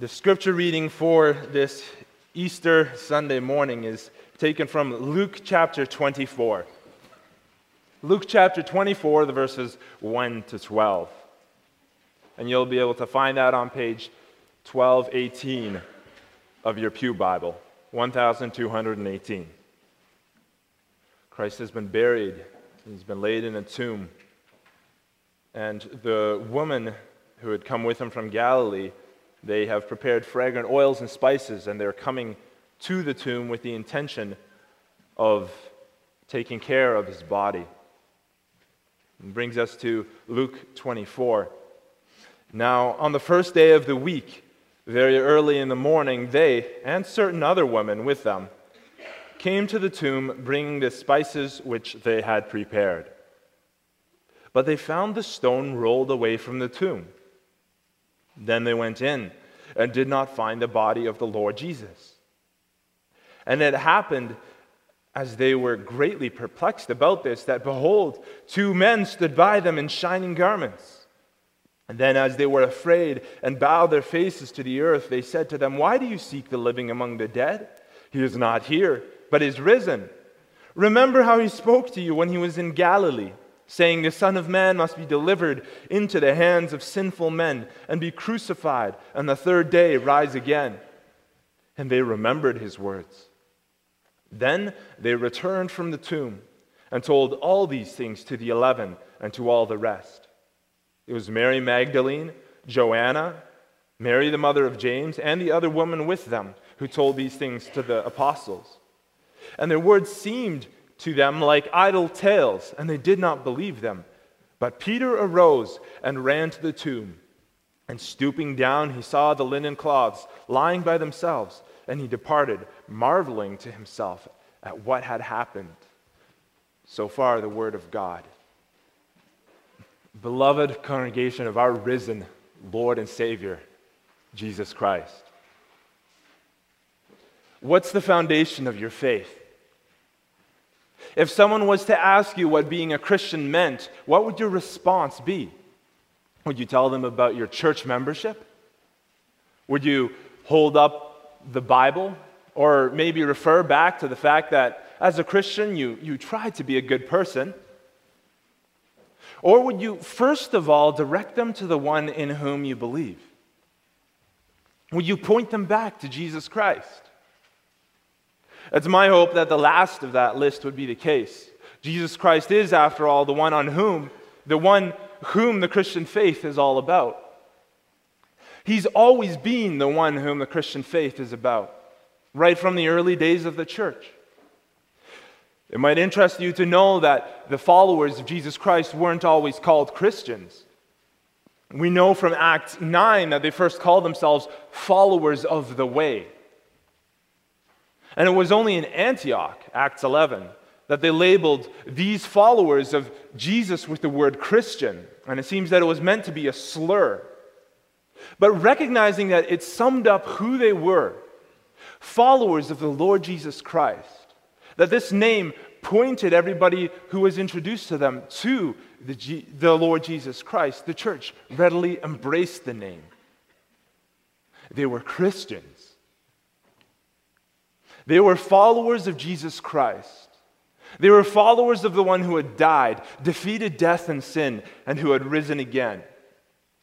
The scripture reading for this Easter Sunday morning is taken from Luke chapter 24. Luke chapter 24, the verses 1 to 12. And you'll be able to find that on page 1218 of your Pew Bible, 1218. Christ has been buried, he's been laid in a tomb. And the woman who had come with him from Galilee they have prepared fragrant oils and spices, and they're coming to the tomb with the intention of taking care of his body. It brings us to Luke 24. Now, on the first day of the week, very early in the morning, they and certain other women with them came to the tomb bringing the spices which they had prepared. But they found the stone rolled away from the tomb. Then they went in and did not find the body of the Lord Jesus. And it happened as they were greatly perplexed about this that behold, two men stood by them in shining garments. And then, as they were afraid and bowed their faces to the earth, they said to them, Why do you seek the living among the dead? He is not here, but is risen. Remember how he spoke to you when he was in Galilee saying, The Son of Man must be delivered into the hands of sinful men and be crucified, and the third day rise again. And they remembered his words. Then they returned from the tomb and told all these things to the eleven and to all the rest. It was Mary Magdalene, Joanna, Mary the mother of James, and the other woman with them who told these things to the apostles. And their words seemed to them like idle tales, and they did not believe them. But Peter arose and ran to the tomb. And stooping down, he saw the linen cloths lying by themselves, and he departed, marveling to himself at what had happened. So far, the word of God. Beloved congregation of our risen Lord and Savior, Jesus Christ. What's the foundation of your faith? If someone was to ask you what being a Christian meant, what would your response be? Would you tell them about your church membership? Would you hold up the Bible? Or maybe refer back to the fact that as a Christian, you, you try to be a good person? Or would you, first of all, direct them to the one in whom you believe? Would you point them back to Jesus Christ? It's my hope that the last of that list would be the case. Jesus Christ is, after all, the one on whom, the one whom the Christian faith is all about. He's always been the one whom the Christian faith is about, right from the early days of the church. It might interest you to know that the followers of Jesus Christ weren't always called Christians. We know from Acts 9 that they first called themselves followers of the way. And it was only in Antioch, Acts 11, that they labeled these followers of Jesus with the word Christian. And it seems that it was meant to be a slur. But recognizing that it summed up who they were, followers of the Lord Jesus Christ, that this name pointed everybody who was introduced to them to the, G- the Lord Jesus Christ, the church readily embraced the name. They were Christians. They were followers of Jesus Christ. They were followers of the one who had died, defeated death and sin, and who had risen again.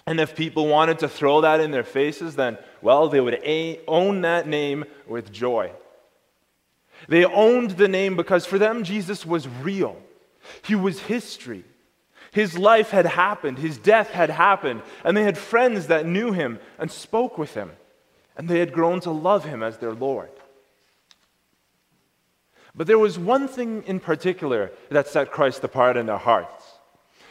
And if people wanted to throw that in their faces, then, well, they would a- own that name with joy. They owned the name because for them, Jesus was real. He was history. His life had happened, his death had happened, and they had friends that knew him and spoke with him, and they had grown to love him as their Lord. But there was one thing in particular that set Christ apart in their hearts.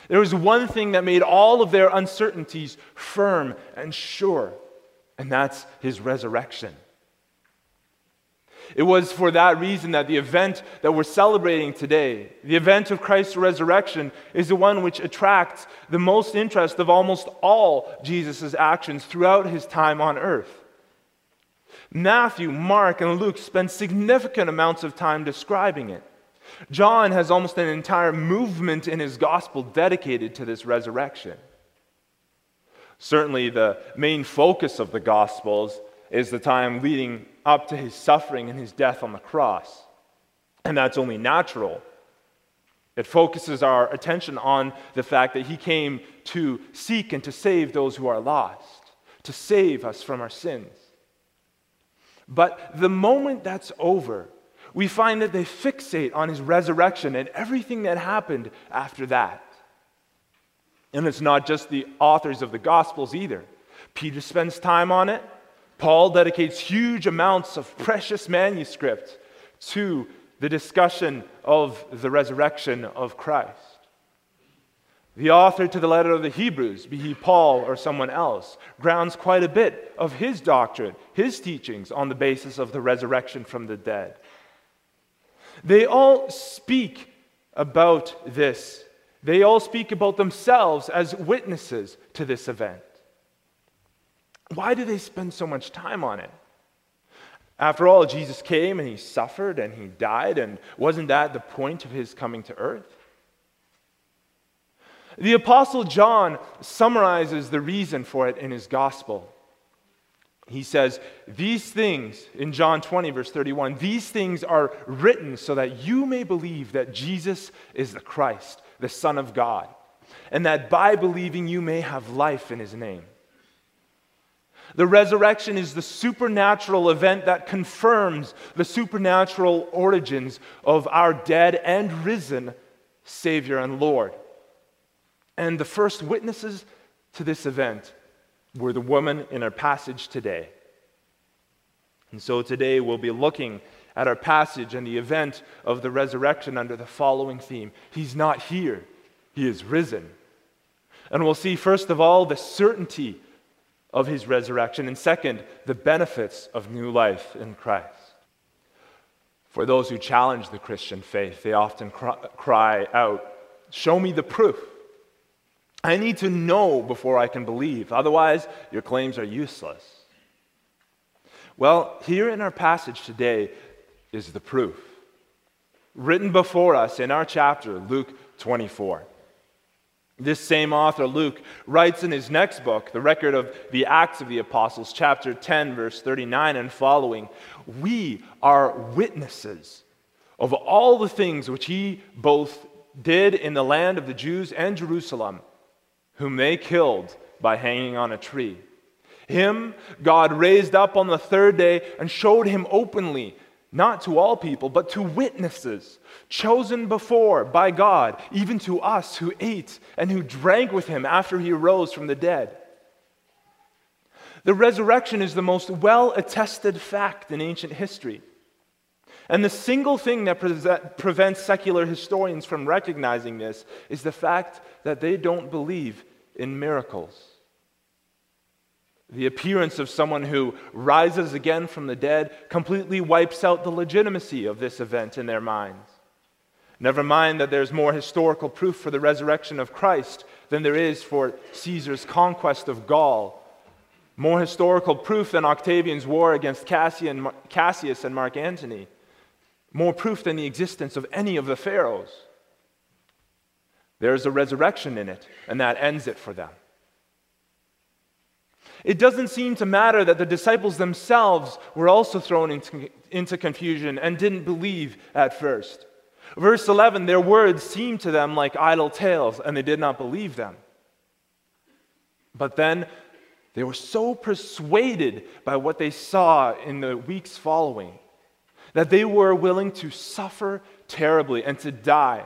There was one thing that made all of their uncertainties firm and sure, and that's his resurrection. It was for that reason that the event that we're celebrating today, the event of Christ's resurrection, is the one which attracts the most interest of almost all Jesus' actions throughout his time on earth. Matthew, Mark, and Luke spend significant amounts of time describing it. John has almost an entire movement in his gospel dedicated to this resurrection. Certainly, the main focus of the Gospels is the time leading up to his suffering and his death on the cross. And that's only natural. It focuses our attention on the fact that he came to seek and to save those who are lost, to save us from our sins. But the moment that's over, we find that they fixate on his resurrection and everything that happened after that. And it's not just the authors of the Gospels either. Peter spends time on it. Paul dedicates huge amounts of precious manuscript to the discussion of the resurrection of Christ. The author to the letter of the Hebrews, be he Paul or someone else, grounds quite a bit of his doctrine, his teachings, on the basis of the resurrection from the dead. They all speak about this. They all speak about themselves as witnesses to this event. Why do they spend so much time on it? After all, Jesus came and he suffered and he died, and wasn't that the point of his coming to earth? The Apostle John summarizes the reason for it in his gospel. He says, These things, in John 20, verse 31, these things are written so that you may believe that Jesus is the Christ, the Son of God, and that by believing you may have life in his name. The resurrection is the supernatural event that confirms the supernatural origins of our dead and risen Savior and Lord. And the first witnesses to this event were the woman in our passage today. And so today we'll be looking at our passage and the event of the resurrection under the following theme He's not here, He is risen. And we'll see, first of all, the certainty of his resurrection, and second, the benefits of new life in Christ. For those who challenge the Christian faith, they often cry out, Show me the proof. I need to know before I can believe. Otherwise, your claims are useless. Well, here in our passage today is the proof. Written before us in our chapter, Luke 24. This same author, Luke, writes in his next book, the record of the Acts of the Apostles, chapter 10, verse 39 and following We are witnesses of all the things which he both did in the land of the Jews and Jerusalem, whom they killed by hanging on a tree. Him God raised up on the third day and showed him openly not to all people, but to witnesses chosen before by God, even to us who ate and who drank with him after he arose from the dead. The resurrection is the most well attested fact in ancient history. And the single thing that pre- prevents secular historians from recognizing this is the fact that they don't believe in miracles. The appearance of someone who rises again from the dead completely wipes out the legitimacy of this event in their minds. Never mind that there's more historical proof for the resurrection of Christ than there is for Caesar's conquest of Gaul. More historical proof than Octavian's war against Cassius and Mark Antony. More proof than the existence of any of the pharaohs. There's a resurrection in it, and that ends it for them. It doesn't seem to matter that the disciples themselves were also thrown into, into confusion and didn't believe at first. Verse 11 their words seemed to them like idle tales, and they did not believe them. But then they were so persuaded by what they saw in the weeks following that they were willing to suffer terribly and to die,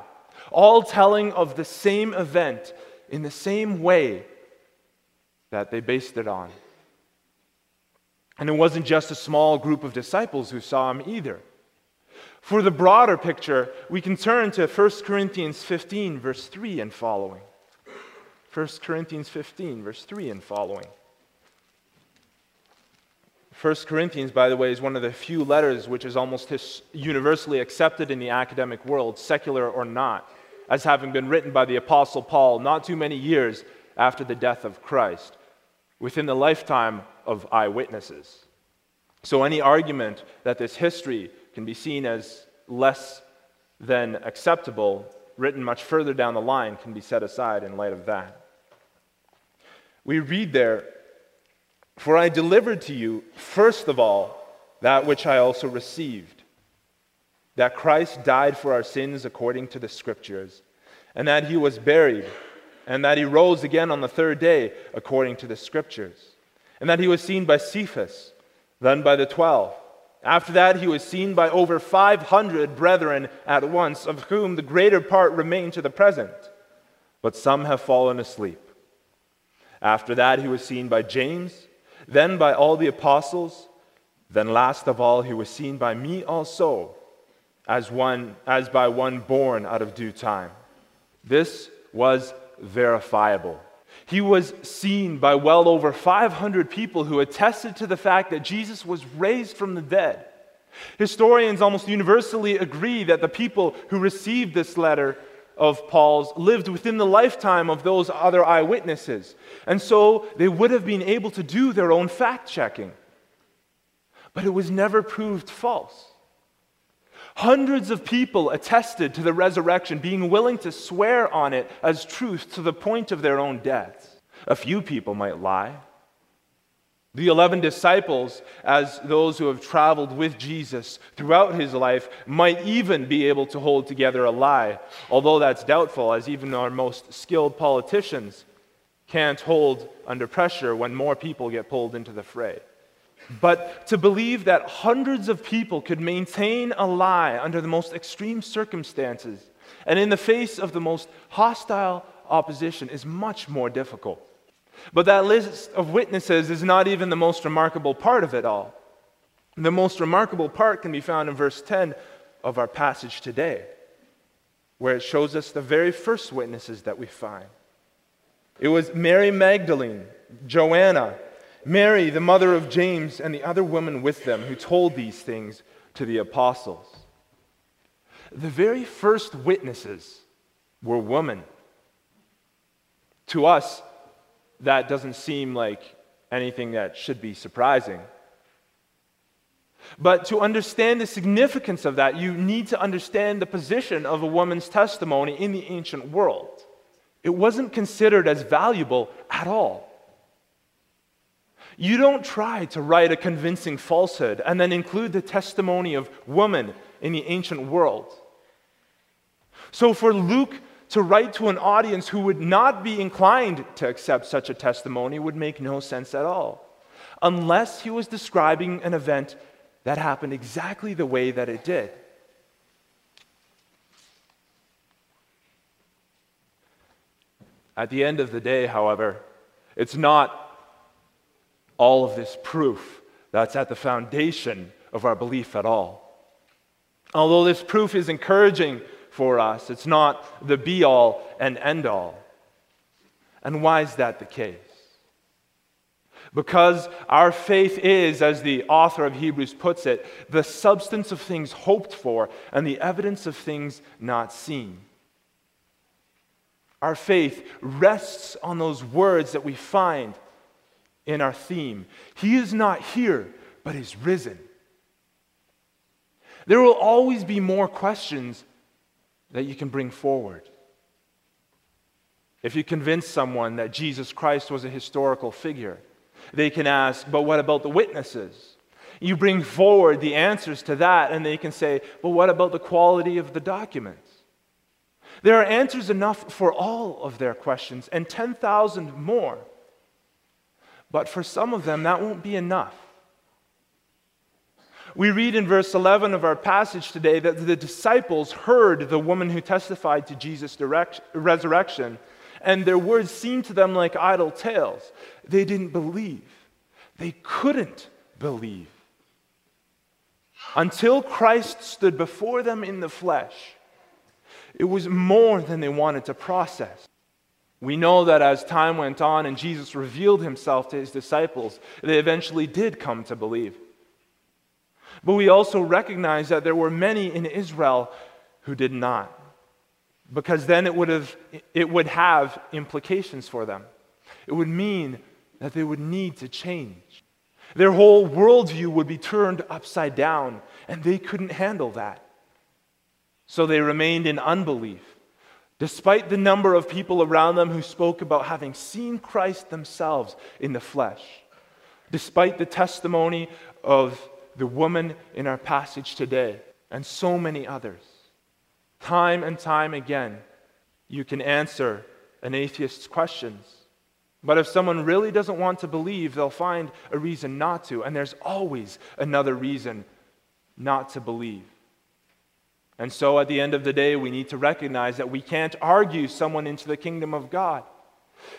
all telling of the same event in the same way that they based it on. And it wasn't just a small group of disciples who saw him either. For the broader picture, we can turn to 1 Corinthians 15, verse 3 and following. 1 Corinthians 15, verse 3 and following. 1 Corinthians, by the way, is one of the few letters which is almost universally accepted in the academic world, secular or not, as having been written by the Apostle Paul not too many years after the death of Christ within the lifetime of eyewitnesses. So, any argument that this history can be seen as less than acceptable, written much further down the line, can be set aside in light of that. We read there, For I delivered to you, first of all, that which I also received that Christ died for our sins according to the Scriptures, and that he was buried, and that he rose again on the third day according to the Scriptures, and that he was seen by Cephas, then by the twelve. After that, he was seen by over 500 brethren at once, of whom the greater part remain to the present, but some have fallen asleep. After that, he was seen by James, then by all the apostles, then last of all, he was seen by me also, as, one, as by one born out of due time. This was verifiable. He was seen by well over 500 people who attested to the fact that Jesus was raised from the dead. Historians almost universally agree that the people who received this letter of Paul's lived within the lifetime of those other eyewitnesses. And so they would have been able to do their own fact checking. But it was never proved false. Hundreds of people attested to the resurrection, being willing to swear on it as truth to the point of their own deaths. A few people might lie. The 11 disciples, as those who have traveled with Jesus throughout his life, might even be able to hold together a lie, although that's doubtful, as even our most skilled politicians can't hold under pressure when more people get pulled into the fray. But to believe that hundreds of people could maintain a lie under the most extreme circumstances and in the face of the most hostile opposition is much more difficult. But that list of witnesses is not even the most remarkable part of it all. The most remarkable part can be found in verse 10 of our passage today, where it shows us the very first witnesses that we find. It was Mary Magdalene, Joanna, Mary, the mother of James, and the other women with them who told these things to the apostles. The very first witnesses were women. To us, that doesn't seem like anything that should be surprising. But to understand the significance of that, you need to understand the position of a woman's testimony in the ancient world. It wasn't considered as valuable at all. You don't try to write a convincing falsehood and then include the testimony of woman in the ancient world. So, for Luke to write to an audience who would not be inclined to accept such a testimony would make no sense at all, unless he was describing an event that happened exactly the way that it did. At the end of the day, however, it's not all of this proof that's at the foundation of our belief at all. Although this proof is encouraging for us, it's not the be all and end all. And why is that the case? Because our faith is, as the author of Hebrews puts it, the substance of things hoped for and the evidence of things not seen. Our faith rests on those words that we find in our theme. He is not here, but is risen. There will always be more questions that you can bring forward. If you convince someone that Jesus Christ was a historical figure, they can ask, but what about the witnesses? You bring forward the answers to that, and they can say, but what about the quality of the documents? There are answers enough for all of their questions and 10,000 more. But for some of them, that won't be enough. We read in verse 11 of our passage today that the disciples heard the woman who testified to Jesus' direct, resurrection, and their words seemed to them like idle tales. They didn't believe. They couldn't believe. Until Christ stood before them in the flesh, it was more than they wanted to process. We know that as time went on and Jesus revealed himself to his disciples, they eventually did come to believe. But we also recognize that there were many in Israel who did not, because then it would have, it would have implications for them. It would mean that they would need to change. Their whole worldview would be turned upside down, and they couldn't handle that. So they remained in unbelief despite the number of people around them who spoke about having seen Christ themselves in the flesh, despite the testimony of the woman in our passage today, and so many others. Time and time again, you can answer an atheist's questions. But if someone really doesn't want to believe, they'll find a reason not to, and there's always another reason not to believe. And so at the end of the day, we need to recognize that we can't argue someone into the kingdom of God.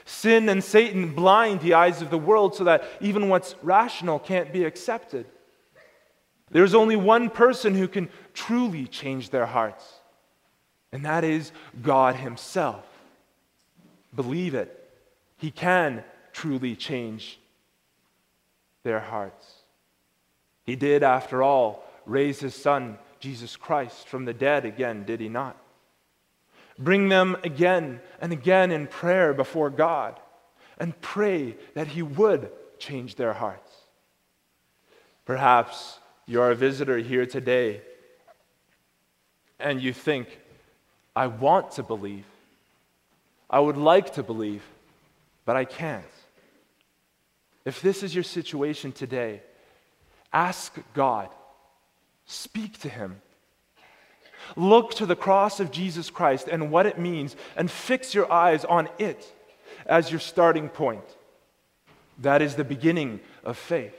Sin and Satan blind the eyes of the world so that even what's rational can't be accepted. There's only one person who can truly change their hearts, and that is God Himself. Believe it. He can truly change their hearts. He did, after all, raise His Son Jesus Christ from the dead again, did he not? Bring them again and again in prayer before God and pray that he would change their hearts. Perhaps you're a visitor here today and you think, I want to believe. I would like to believe, but I can't. If this is your situation today, ask God Speak to him. Look to the cross of Jesus Christ and what it means, and fix your eyes on it as your starting point. That is the beginning of faith.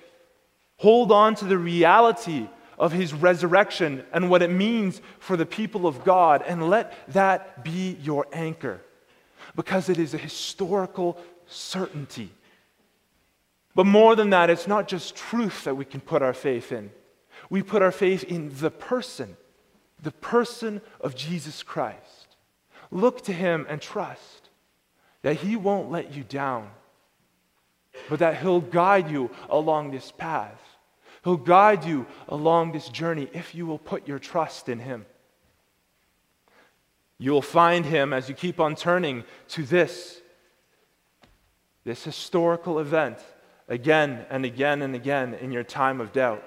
Hold on to the reality of his resurrection and what it means for the people of God, and let that be your anchor because it is a historical certainty. But more than that, it's not just truth that we can put our faith in we put our faith in the person, the person of Jesus Christ. Look to him and trust that he won't let you down, but that he'll guide you along this path. He'll guide you along this journey if you will put your trust in him. You'll find him as you keep on turning to this, this historical event again and again and again in your time of doubt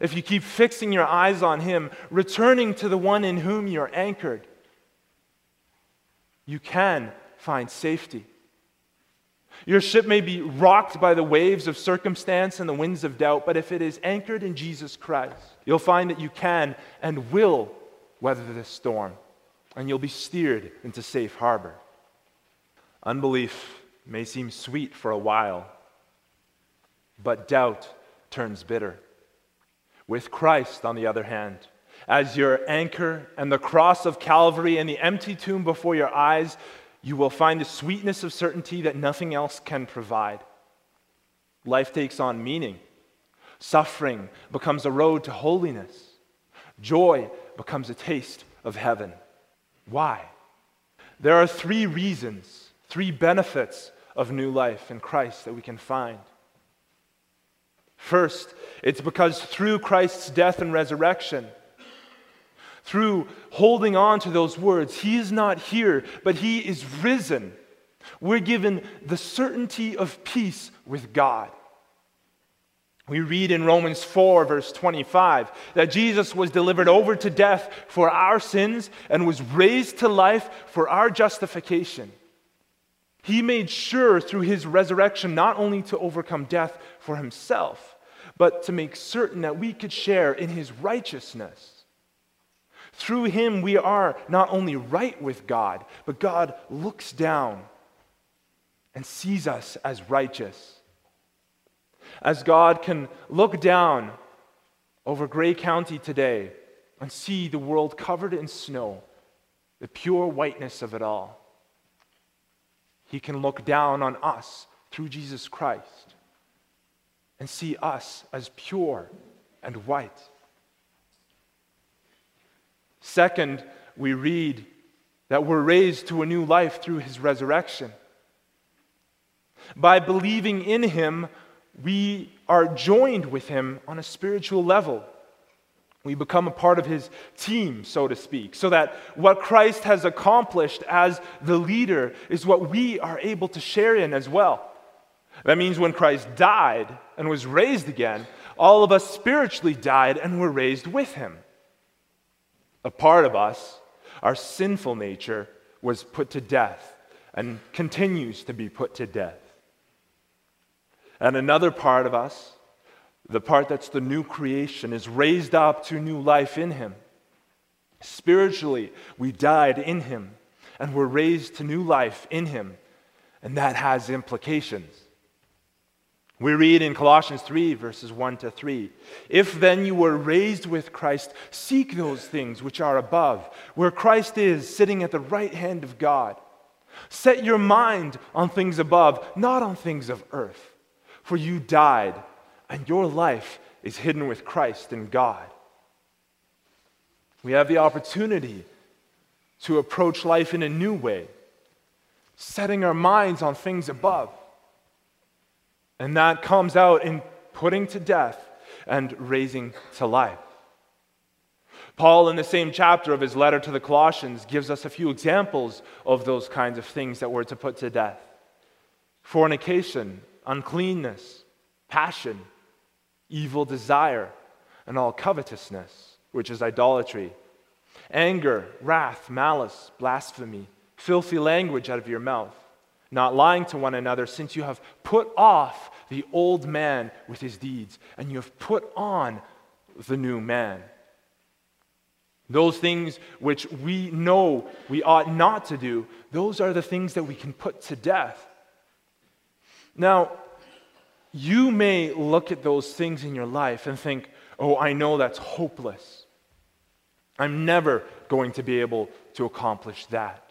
if you keep fixing your eyes on Him, returning to the one in whom you're anchored, you can find safety. Your ship may be rocked by the waves of circumstance and the winds of doubt, but if it is anchored in Jesus Christ, you'll find that you can and will weather the storm, and you'll be steered into safe harbor. Unbelief may seem sweet for a while, but doubt turns bitter. With Christ, on the other hand, as your anchor and the cross of Calvary and the empty tomb before your eyes, you will find the sweetness of certainty that nothing else can provide. Life takes on meaning. Suffering becomes a road to holiness. Joy becomes a taste of heaven. Why? There are three reasons, three benefits of new life in Christ that we can find. First, it's because through Christ's death and resurrection, through holding on to those words, He is not here, but He is risen. We're given the certainty of peace with God. We read in Romans 4, verse 25, that Jesus was delivered over to death for our sins and was raised to life for our justification. He made sure through his resurrection not only to overcome death for himself, but to make certain that we could share in his righteousness. Through him, we are not only right with God, but God looks down and sees us as righteous. As God can look down over Grey County today and see the world covered in snow, the pure whiteness of it all, He can look down on us through Jesus Christ and see us as pure and white. Second, we read that we're raised to a new life through his resurrection. By believing in him, we are joined with him on a spiritual level. We become a part of his team, so to speak, so that what Christ has accomplished as the leader is what we are able to share in as well. That means when Christ died and was raised again, all of us spiritually died and were raised with him. A part of us Our sinful nature was put to death and continues to be put to death. And another part of us, the part that's the new creation, is raised up to new life in Him. Spiritually, we died in Him and we're raised to new life in Him, and that has implications. We read in Colossians 3, verses 1 to 3 If then you were raised with Christ, seek those things which are above, where Christ is, sitting at the right hand of God. Set your mind on things above, not on things of earth. For you died, and your life is hidden with Christ in God. We have the opportunity to approach life in a new way, setting our minds on things above. And that comes out in putting to death and raising to life. Paul, in the same chapter of his letter to the Colossians, gives us a few examples of those kinds of things that we're to put to death fornication, uncleanness, passion, evil desire, and all covetousness, which is idolatry. Anger, wrath, malice, blasphemy, filthy language out of your mouth not lying to one another, since you have put off the old man with his deeds, and you have put on the new man. Those things which we know we ought not to do, those are the things that we can put to death. Now, you may look at those things in your life and think, oh, I know that's hopeless. I'm never going to be able to accomplish that.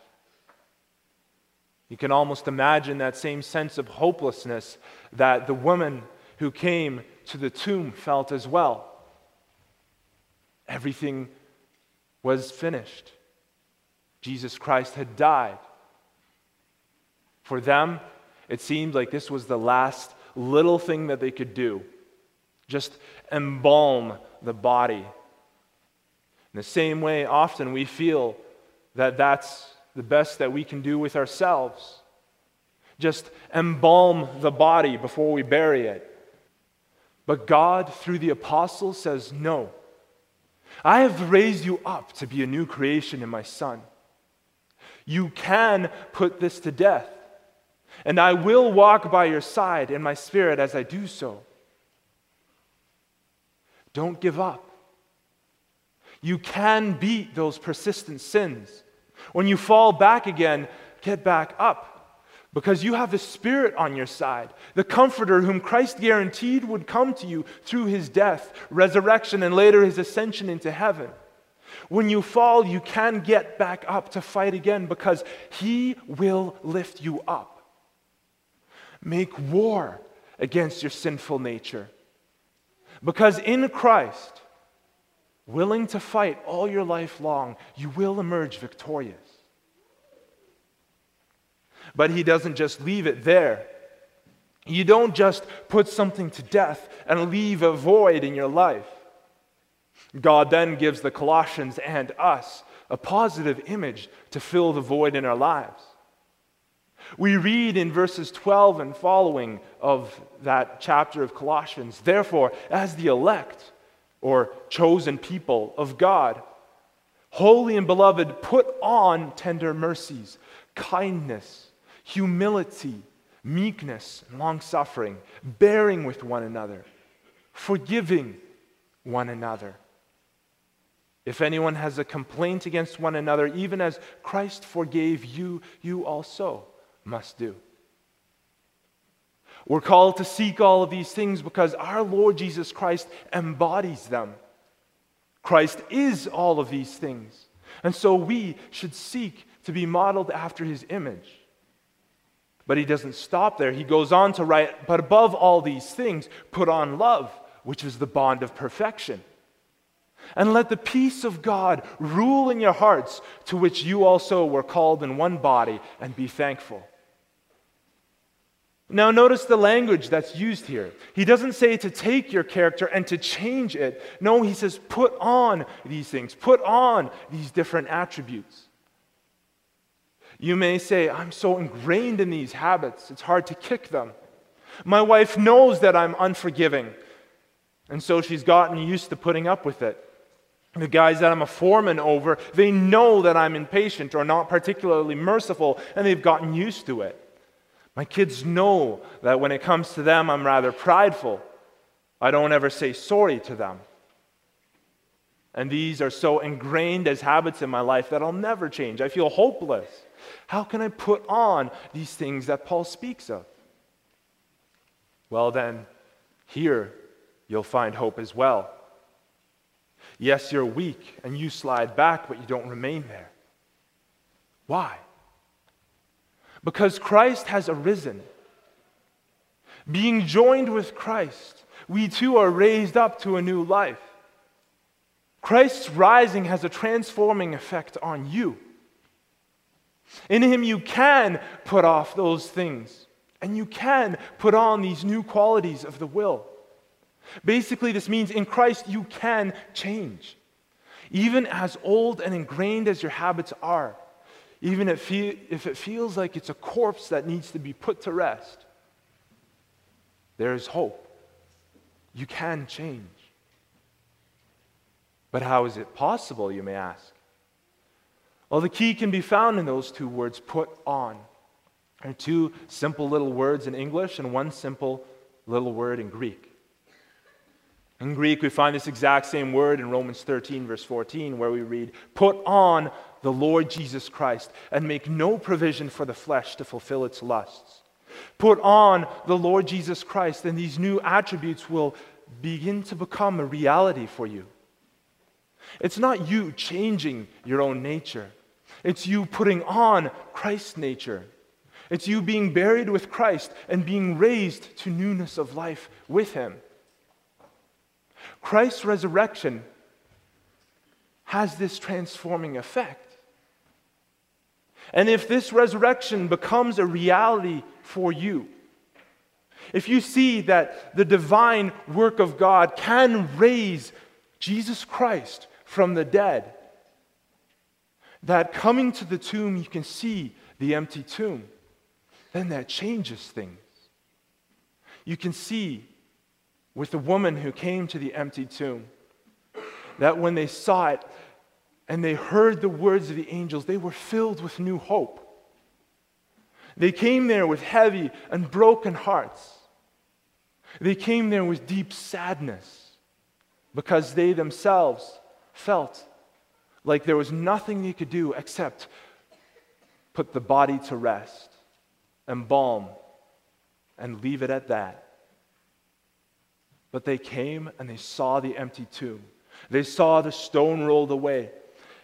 You can almost imagine that same sense of hopelessness that the woman who came to the tomb felt as well. Everything was finished. Jesus Christ had died. For them, it seemed like this was the last little thing that they could do just embalm the body. In the same way, often we feel that that's the best that we can do with ourselves. Just embalm the body before we bury it. But God, through the apostle, says, No. I have raised you up to be a new creation in my Son. You can put this to death, and I will walk by your side in my spirit as I do so. Don't give up. You can beat those persistent sins. When you fall back again, get back up because you have the Spirit on your side, the Comforter whom Christ guaranteed would come to you through his death, resurrection, and later his ascension into heaven. When you fall, you can get back up to fight again because he will lift you up. Make war against your sinful nature. Because in Christ, willing to fight all your life long, you will emerge victorious. But he doesn't just leave it there. You don't just put something to death and leave a void in your life. God then gives the Colossians and us a positive image to fill the void in our lives. We read in verses 12 and following of that chapter of Colossians, therefore, as the elect, or chosen people of God. Holy and beloved, put on tender mercies, kindness, humility, meekness, long suffering, bearing with one another, forgiving one another. If anyone has a complaint against one another, even as Christ forgave you, you also must do. We're called to seek all of these things because our Lord Jesus Christ embodies them. Christ is all of these things. And so we should seek to be modeled after his image. But he doesn't stop there. He goes on to write, but above all these things, put on love, which is the bond of perfection. And let the peace of God rule in your hearts, to which you also were called in one body, and be thankful. Now, notice the language that's used here. He doesn't say to take your character and to change it. No, he says put on these things, put on these different attributes. You may say, I'm so ingrained in these habits, it's hard to kick them. My wife knows that I'm unforgiving, and so she's gotten used to putting up with it. The guys that I'm a foreman over, they know that I'm impatient or not particularly merciful, and they've gotten used to it. My kids know that when it comes to them, I'm rather prideful. I don't ever say sorry to them. And these are so ingrained as habits in my life that I'll never change. I feel hopeless. How can I put on these things that Paul speaks of? Well, then, here you'll find hope as well. Yes, you're weak and you slide back, but you don't remain there. Why? Because Christ has arisen. Being joined with Christ, we too are raised up to a new life. Christ's rising has a transforming effect on you. In Him, you can put off those things, and you can put on these new qualities of the will. Basically, this means in Christ, you can change. Even as old and ingrained as your habits are, even if it feels like it's a corpse that needs to be put to rest, there is hope. You can change. But how is it possible, you may ask? Well, the key can be found in those two words, put on. There two simple little words in English and one simple little word in Greek. In Greek, we find this exact same word in Romans 13, verse 14, where we read, Put on the Lord Jesus Christ and make no provision for the flesh to fulfill its lusts. Put on the Lord Jesus Christ, and these new attributes will begin to become a reality for you. It's not you changing your own nature, it's you putting on Christ's nature. It's you being buried with Christ and being raised to newness of life with Him. Christ's resurrection has this transforming effect. And if this resurrection becomes a reality for you, if you see that the divine work of God can raise Jesus Christ from the dead. That coming to the tomb, you can see the empty tomb. Then that changes things. You can see with the woman who came to the empty tomb that when they saw it and they heard the words of the angels, they were filled with new hope. They came there with heavy and broken hearts. They came there with deep sadness because they themselves felt like there was nothing they could do except put the body to rest, embalm, and leave it at that. But they came and they saw the empty tomb. They saw the stone rolled away,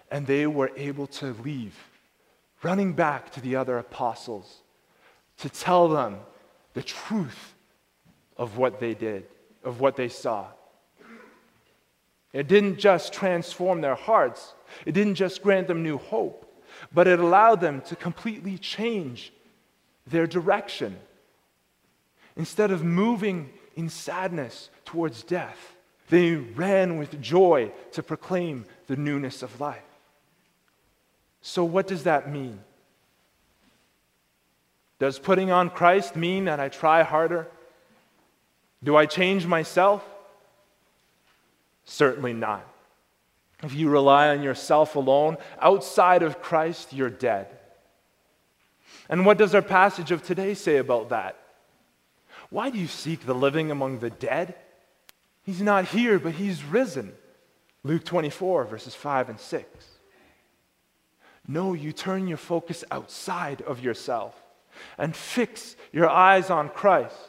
and they were able to leave, running back to the other apostles to tell them the truth of what they did, of what they saw. It didn't just transform their hearts, it didn't just grant them new hope, but it allowed them to completely change their direction. Instead of moving in sadness towards death, they ran with joy to proclaim the newness of life. So, what does that mean? Does putting on Christ mean that I try harder? Do I change myself? Certainly not. If you rely on yourself alone, outside of Christ, you're dead. And what does our passage of today say about that? Why do you seek the living among the dead? He's not here, but he's risen. Luke 24, verses 5 and 6. No, you turn your focus outside of yourself and fix your eyes on Christ.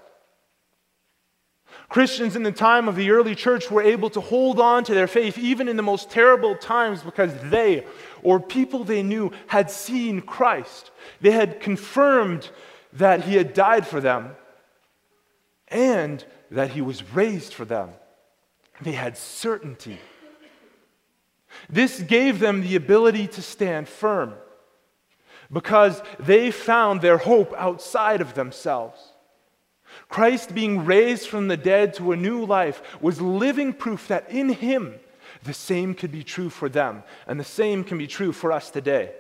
Christians in the time of the early church were able to hold on to their faith even in the most terrible times because they, or people they knew, had seen Christ. They had confirmed that he had died for them and that he was raised for them. They had certainty. This gave them the ability to stand firm because they found their hope outside of themselves. Christ being raised from the dead to a new life was living proof that in him the same could be true for them, and the same can be true for us today.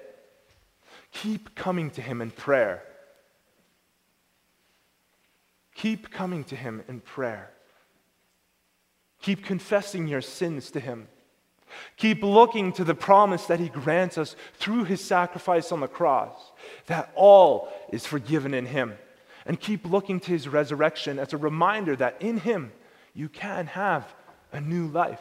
Keep coming to him in prayer. Keep coming to him in prayer. Keep confessing your sins to him. Keep looking to the promise that He grants us through His sacrifice on the cross, that all is forgiven in Him. And keep looking to His resurrection as a reminder that in Him you can have a new life.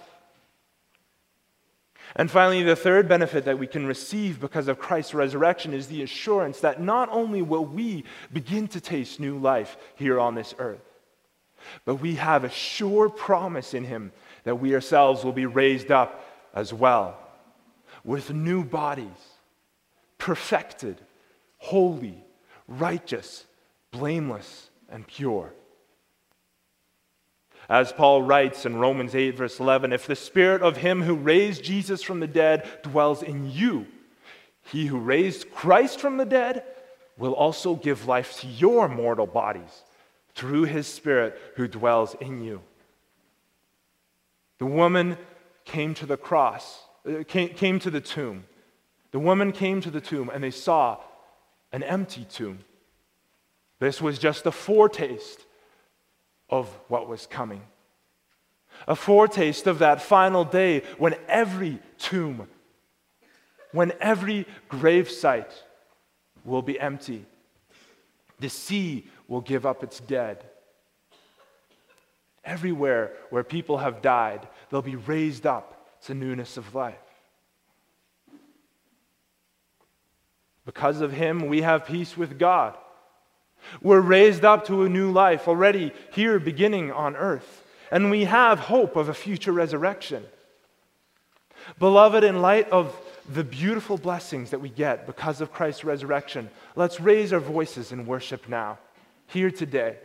And finally, the third benefit that we can receive because of Christ's resurrection is the assurance that not only will we begin to taste new life here on this earth, but we have a sure promise in Him that we ourselves will be raised up as well with new bodies, perfected, holy, righteous, blameless, and pure. As Paul writes in Romans 8, verse 11, if the spirit of him who raised Jesus from the dead dwells in you, he who raised Christ from the dead will also give life to your mortal bodies through his spirit who dwells in you. The woman came to the cross, uh, came, came to the tomb. The woman came to the tomb and they saw an empty tomb. This was just a foretaste of what was coming. A foretaste of that final day when every tomb, when every gravesite will be empty. The sea will give up its dead. Everywhere where people have died, they'll be raised up to newness of life. Because of him, we have peace with God. We're raised up to a new life already here, beginning on earth. And we have hope of a future resurrection. Beloved, in light of the beautiful blessings that we get because of Christ's resurrection, let's raise our voices in worship now, here today.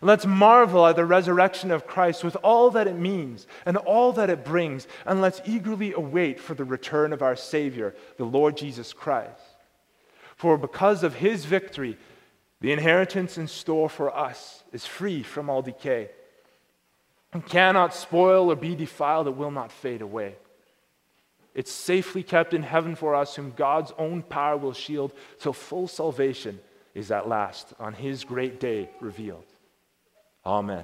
Let's marvel at the resurrection of Christ with all that it means and all that it brings, and let's eagerly await for the return of our Savior, the Lord Jesus Christ. For because of his victory, the inheritance in store for us is free from all decay and cannot spoil or be defiled, it will not fade away. It's safely kept in heaven for us, whom God's own power will shield till full salvation is at last on his great day revealed. Amen.